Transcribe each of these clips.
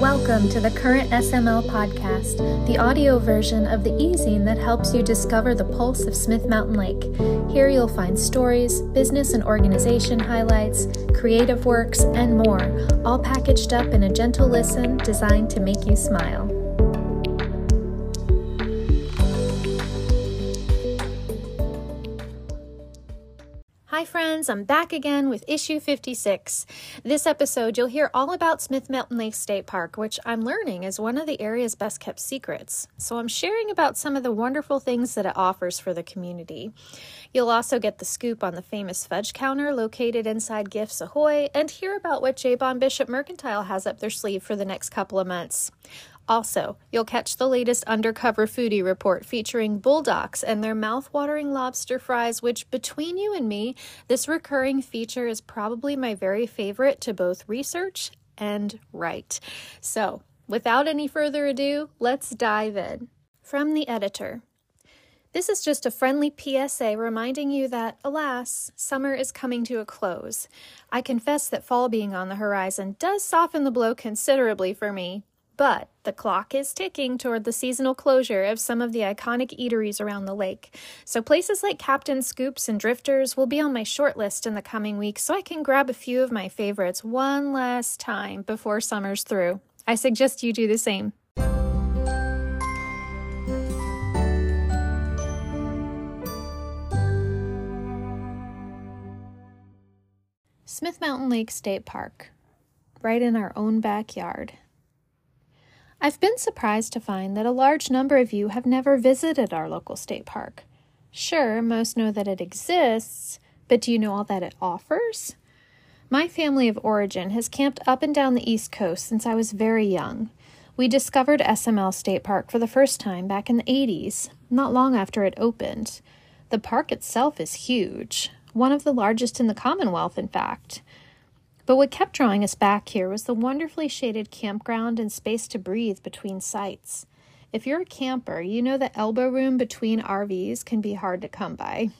Welcome to the Current SML podcast, the audio version of the e-zine that helps you discover the pulse of Smith Mountain Lake. Here you'll find stories, business and organization highlights, creative works, and more, all packaged up in a gentle listen designed to make you smile. Friends, I'm back again with issue 56. This episode, you'll hear all about Smith Mountain Lake State Park, which I'm learning is one of the area's best kept secrets. So I'm sharing about some of the wonderful things that it offers for the community. You'll also get the scoop on the famous fudge counter located inside Gifts Ahoy and hear about what JBohn Bishop Mercantile has up their sleeve for the next couple of months. Also, you'll catch the latest undercover foodie report featuring Bull Docks and their mouth-watering lobster fries, which between you and me, this recurring feature is probably my very favorite to both research and write. So, without any further ado, let's dive in. From the editor. This is just a friendly PSA reminding you that, alas, summer is coming to a close. I confess that fall being on the horizon does soften the blow considerably for me, but the clock is ticking toward the seasonal closure of some of the iconic eateries around the lake. So places like Captain Scoops and Drifters will be on my short list in the coming weeks so I can grab a few of my favorites one last time before summer's through. I suggest you do the same. Smith Mountain Lake State Park, right in our own backyard. I've been surprised to find that a large number of you have never visited our local state park. Sure, most know that it exists, but do you know all that it offers? My family of origin has camped up and down the East Coast since I was very young. We discovered SML State Park for the first time back in the 80s, not long after it opened. The park itself is huge, one of the largest in the Commonwealth, in fact. But what kept drawing us back here was the wonderfully shaded campground and space to breathe between sites. If you're a camper, you know that elbow room between RVs can be hard to come by.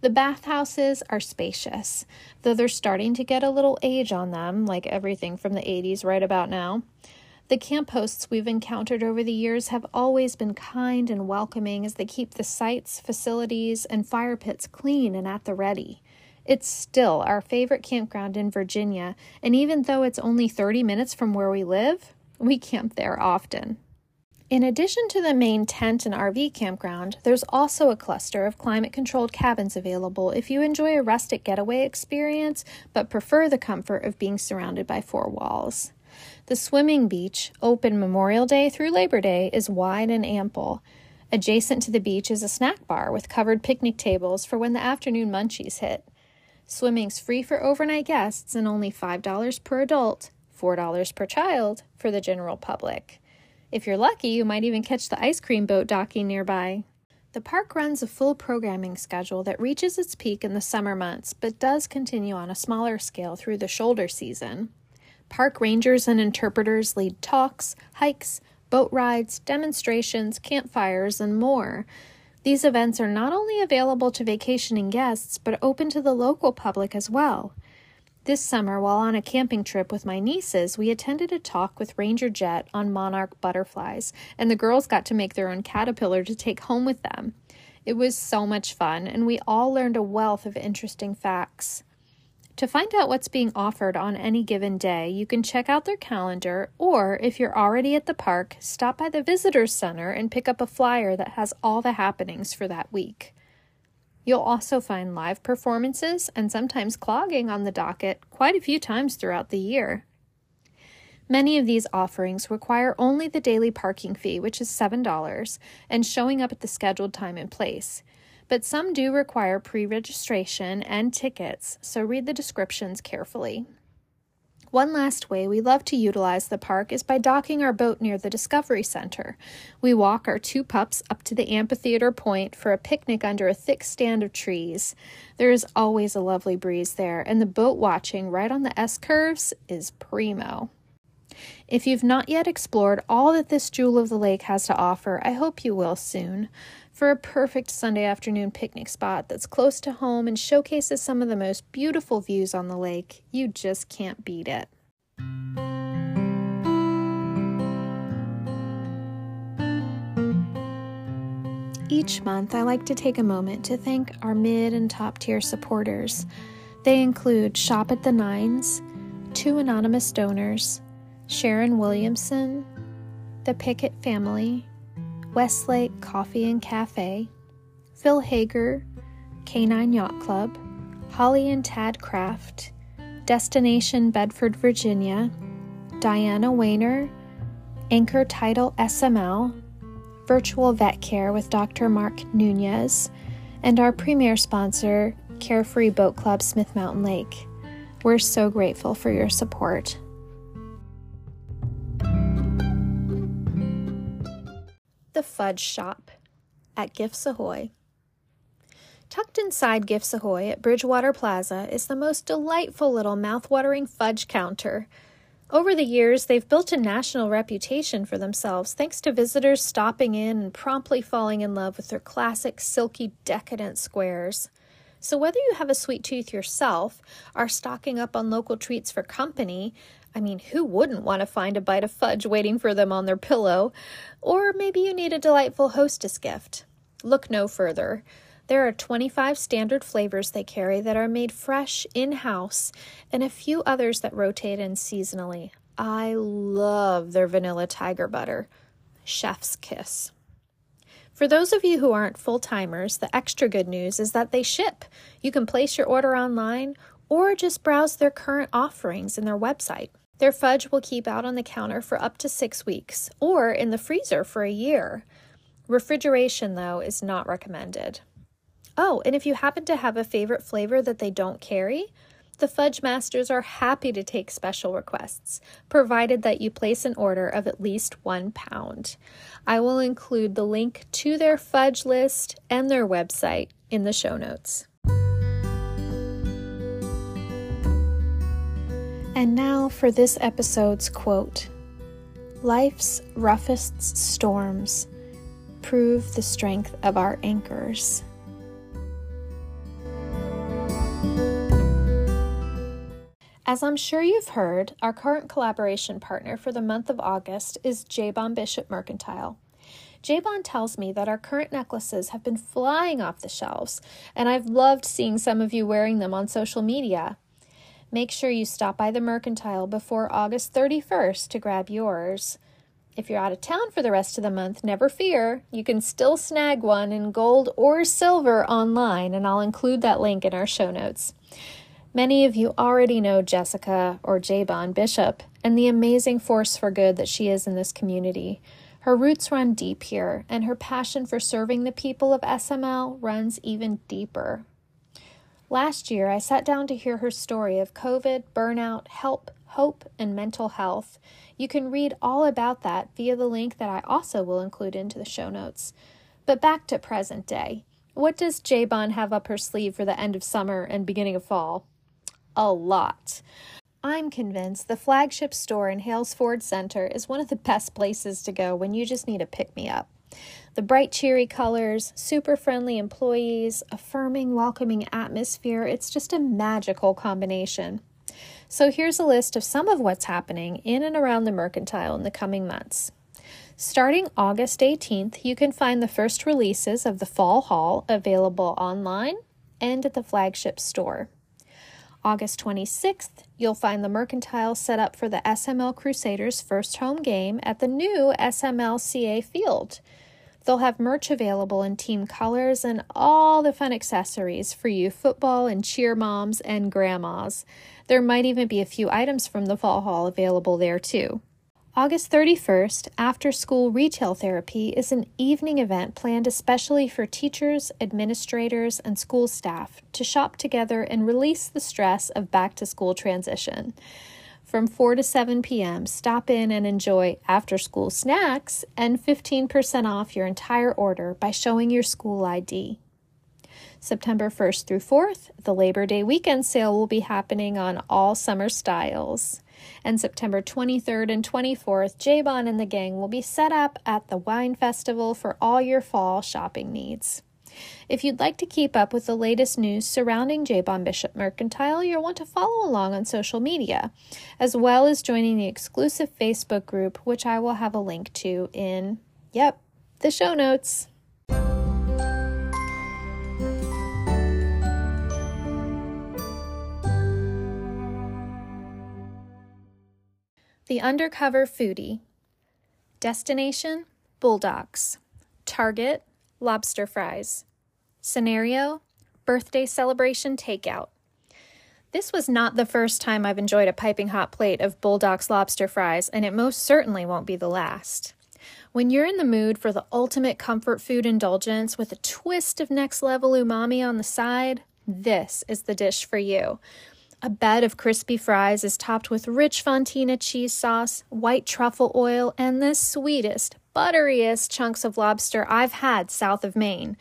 The bathhouses are spacious, though they're starting to get a little age on them, like everything from the 80s right about now. The camp hosts we've encountered over the years have always been kind and welcoming as they keep the sites, facilities, and fire pits clean and at the ready. It's still our favorite campground in Virginia, and even though it's only 30 minutes from where we live, we camp there often. In addition to the main tent and RV campground, there's also a cluster of climate controlled cabins available if you enjoy a rustic getaway experience but prefer the comfort of being surrounded by four walls. The swimming beach, open Memorial Day through Labor Day, is wide and ample. Adjacent to the beach is a snack bar with covered picnic tables for when the afternoon munchies hit. Swimming's free for overnight guests and only $5 per adult, $4 per child for the general public. If you're lucky, you might even catch the ice cream boat docking nearby. The park runs a full programming schedule that reaches its peak in the summer months, but does continue on a smaller scale through the shoulder season. Park rangers and interpreters lead talks, hikes, boat rides, demonstrations, campfires, and more. These events are not only available to vacationing guests, but open to the local public as well. This summer, while on a camping trip with my nieces, we attended a talk with Ranger Jet on monarch butterflies, and the girls got to make their own caterpillar to take home with them. It was so much fun, and we all learned a wealth of interesting facts. To find out what's being offered on any given day, you can check out their calendar, or if you're already at the park, stop by the Visitors Center and pick up a flyer that has all the happenings for that week. You'll also find live performances and sometimes clogging on the docket quite a few times throughout the year. Many of these offerings require only the daily parking fee, which is $7, and showing up at the scheduled time and place but some do require pre registration and tickets, so read the descriptions carefully. One last way we love to utilize the park is by docking our boat near the Discovery Center. We walk our two pups up to the amphitheater point for a picnic under a thick stand of trees. There is always a lovely breeze there, and the boat watching right on the S curves is primo. If you've not yet explored all that this jewel of the lake has to offer, I hope you will soon for a perfect Sunday afternoon picnic spot that's close to home and showcases some of the most beautiful views on the lake. You just can't beat it. Each month, I like to take a moment to thank our mid and top tier supporters. They include Shop at the Nines, two anonymous donors, Sharon Williamson, the Pickett family, Westlake Coffee and Cafe, Phil Hager, Canine Yacht Club, Holly and Tad Craft, Destination Bedford, Virginia, Diana Weiner, Anchor Title SML, Virtual Vet Care with Dr. Mark Nunez, and our premier sponsor, Carefree Boat Club Smith Mountain Lake. We're so grateful for your support. The Fudge Shop at Gifts Ahoy. Tucked inside Gifts Ahoy at Bridgewater Plaza is the most delightful little mouthwatering fudge counter. Over the years, they've built a national reputation for themselves thanks to visitors stopping in and promptly falling in love with their classic, silky, decadent squares. So, whether you have a sweet tooth yourself, are stocking up on local treats for company, I mean, who wouldn't want to find a bite of fudge waiting for them on their pillow? Or maybe you need a delightful hostess gift. Look no further. There are 25 standard flavors they carry that are made fresh in house, and a few others that rotate in seasonally. I love their vanilla tiger butter. Chef's kiss. For those of you who aren't full timers, the extra good news is that they ship. You can place your order online or just browse their current offerings in their website. Their fudge will keep out on the counter for up to six weeks or in the freezer for a year. Refrigeration, though, is not recommended. Oh, and if you happen to have a favorite flavor that they don't carry, the Fudge Masters are happy to take special requests, provided that you place an order of at least one pound. I will include the link to their fudge list and their website in the show notes. And now for this episode's quote Life's roughest storms prove the strength of our anchors. As I'm sure you've heard, our current collaboration partner for the month of August is JBohn Bishop Mercantile. JBohn tells me that our current necklaces have been flying off the shelves, and I've loved seeing some of you wearing them on social media. Make sure you stop by the Mercantile before August 31st to grab yours. If you're out of town for the rest of the month, never fear. You can still snag one in gold or silver online, and I'll include that link in our show notes. Many of you already know Jessica or JBohn Bishop and the amazing force for good that she is in this community. Her roots run deep here, and her passion for serving the people of SML runs even deeper. Last year, I sat down to hear her story of COVID, burnout, help, hope, and mental health. You can read all about that via the link that I also will include into the show notes. But back to present day. What does JBohn have up her sleeve for the end of summer and beginning of fall? a lot. I'm convinced the flagship store in Hales Ford Center is one of the best places to go when you just need a pick me up. The bright, cheery colors, super friendly employees, affirming, welcoming atmosphere, it's just a magical combination. So, here's a list of some of what's happening in and around the mercantile in the coming months. Starting August 18th, you can find the first releases of the Fall Haul available online and at the flagship store. August 26th, you'll find the Mercantile set up for the SML Crusaders' first home game at the new SMLCA field. They'll have merch available in team colors and all the fun accessories for you football and cheer moms and grandmas. There might even be a few items from the fall haul available there too. August 31st, After School Retail Therapy is an evening event planned especially for teachers, administrators, and school staff to shop together and release the stress of back to school transition. From 4 to 7 p.m., stop in and enjoy after school snacks and 15% off your entire order by showing your school ID. September 1st through 4th, the Labor Day weekend sale will be happening on all summer styles and September 23rd and 24th, JBohn and the gang will be set up at the Wine Festival for all your fall shopping needs. If you'd like to keep up with the latest news surrounding JBohn Bishop Mercantile, you'll want to follow along on social media, as well as joining the exclusive Facebook group, which I will have a link to in, yep, the show notes. The Undercover Foodie. Destination Bull Docks. Target Lobster fries. Scenario Birthday celebration takeout. This was not the first time I've enjoyed a piping hot plate of Bull Docks' lobster fries, and it most certainly won't be the last. When you're in the mood for the ultimate comfort food indulgence with a twist of next level umami on the side, this is the dish for you. A bed of crispy fries is topped with rich fontina cheese sauce, white truffle oil, and the sweetest, butteriest chunks of lobster I've had south of Maine.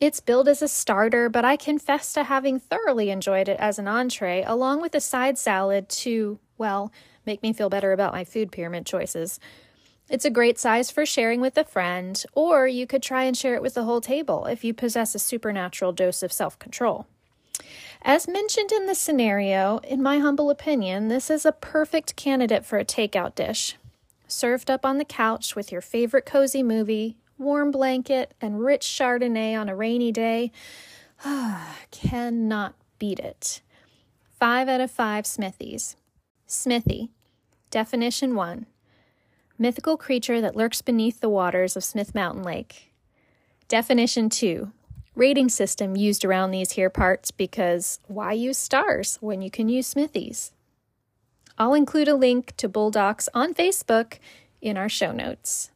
It's billed as a starter, but I confess to having thoroughly enjoyed it as an entree, along with a side salad to, well, make me feel better about my food pyramid choices. It's a great size for sharing with a friend, or you could try and share it with the whole table if you possess a supernatural dose of self control. As mentioned in the scenario, in my humble opinion, this is a perfect candidate for a takeout dish. Served up on the couch with your favorite cozy movie, warm blanket, and rich Chardonnay on a rainy day, ah, cannot beat it. Five out of five Smithies. Smithy. Definition one Mythical creature that lurks beneath the waters of Smith Mountain Lake. Definition two rating system used around these here parts because why use stars when you can use smithies? I'll include a link to Bull Docks on Facebook in our show notes.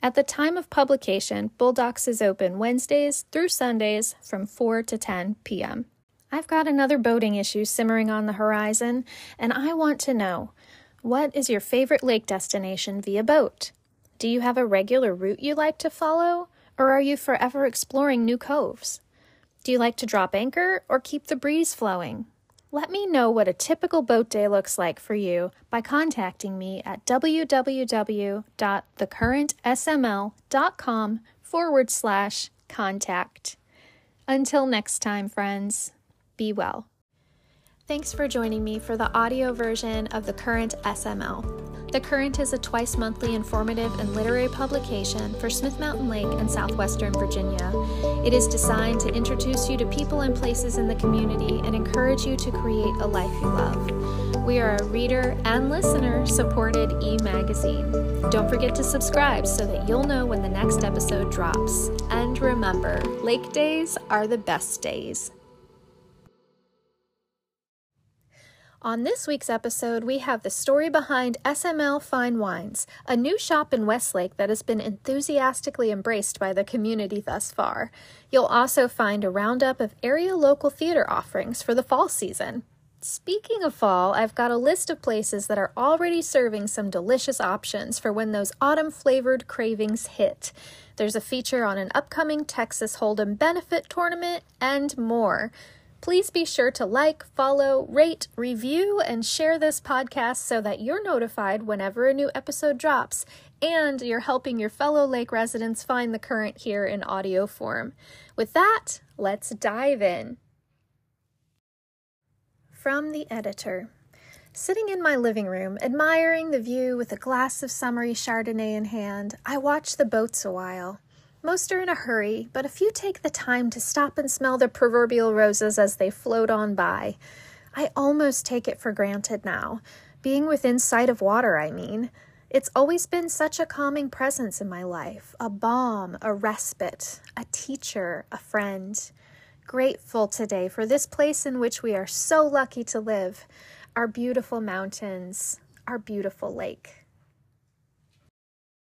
At the time of publication, Bull Docks is open Wednesdays through Sundays from 4 to 10 p.m. I've got another boating issue simmering on the horizon, and I want to know what is your favorite lake destination via boat? Do you have a regular route you like to follow? Or are you forever exploring new coves? Do you like to drop anchor or keep the breeze flowing? Let me know what a typical boat day looks like for you by contacting me at www.thecurrentsml.com forward slash contact. Until next time, friends, be well. Thanks for joining me for the audio version of The Current SML. The Current is a twice monthly informative and literary publication for Smith Mountain Lake and southwestern Virginia. It is designed to introduce you to people and places in the community and encourage you to create a life you love. We are a reader and listener supported e magazine. Don't forget to subscribe so that you'll know when the next episode drops. And remember, lake days are the best days. On this week's episode, we have the story behind SML Fine Wines, a new shop in Westlake that has been enthusiastically embraced by the community thus far. You'll also find a roundup of area local theater offerings for the fall season. Speaking of fall, I've got a list of places that are already serving some delicious options for when those autumn flavored cravings hit. There's a feature on an upcoming Texas Hold'em benefit tournament and more. Please be sure to like, follow, rate, review, and share this podcast so that you're notified whenever a new episode drops and you're helping your fellow lake residents find the current here in audio form. With that, let's dive in. From the editor. Sitting in my living room, admiring the view with a glass of summery Chardonnay in hand, I watch the boats a while. Most are in a hurry, but a few take the time to stop and smell the proverbial roses as they float on by. I almost take it for granted now. Being within sight of water, I mean. It's always been such a calming presence in my life a balm, a respite, a teacher, a friend. Grateful today for this place in which we are so lucky to live, our beautiful mountains, our beautiful lake.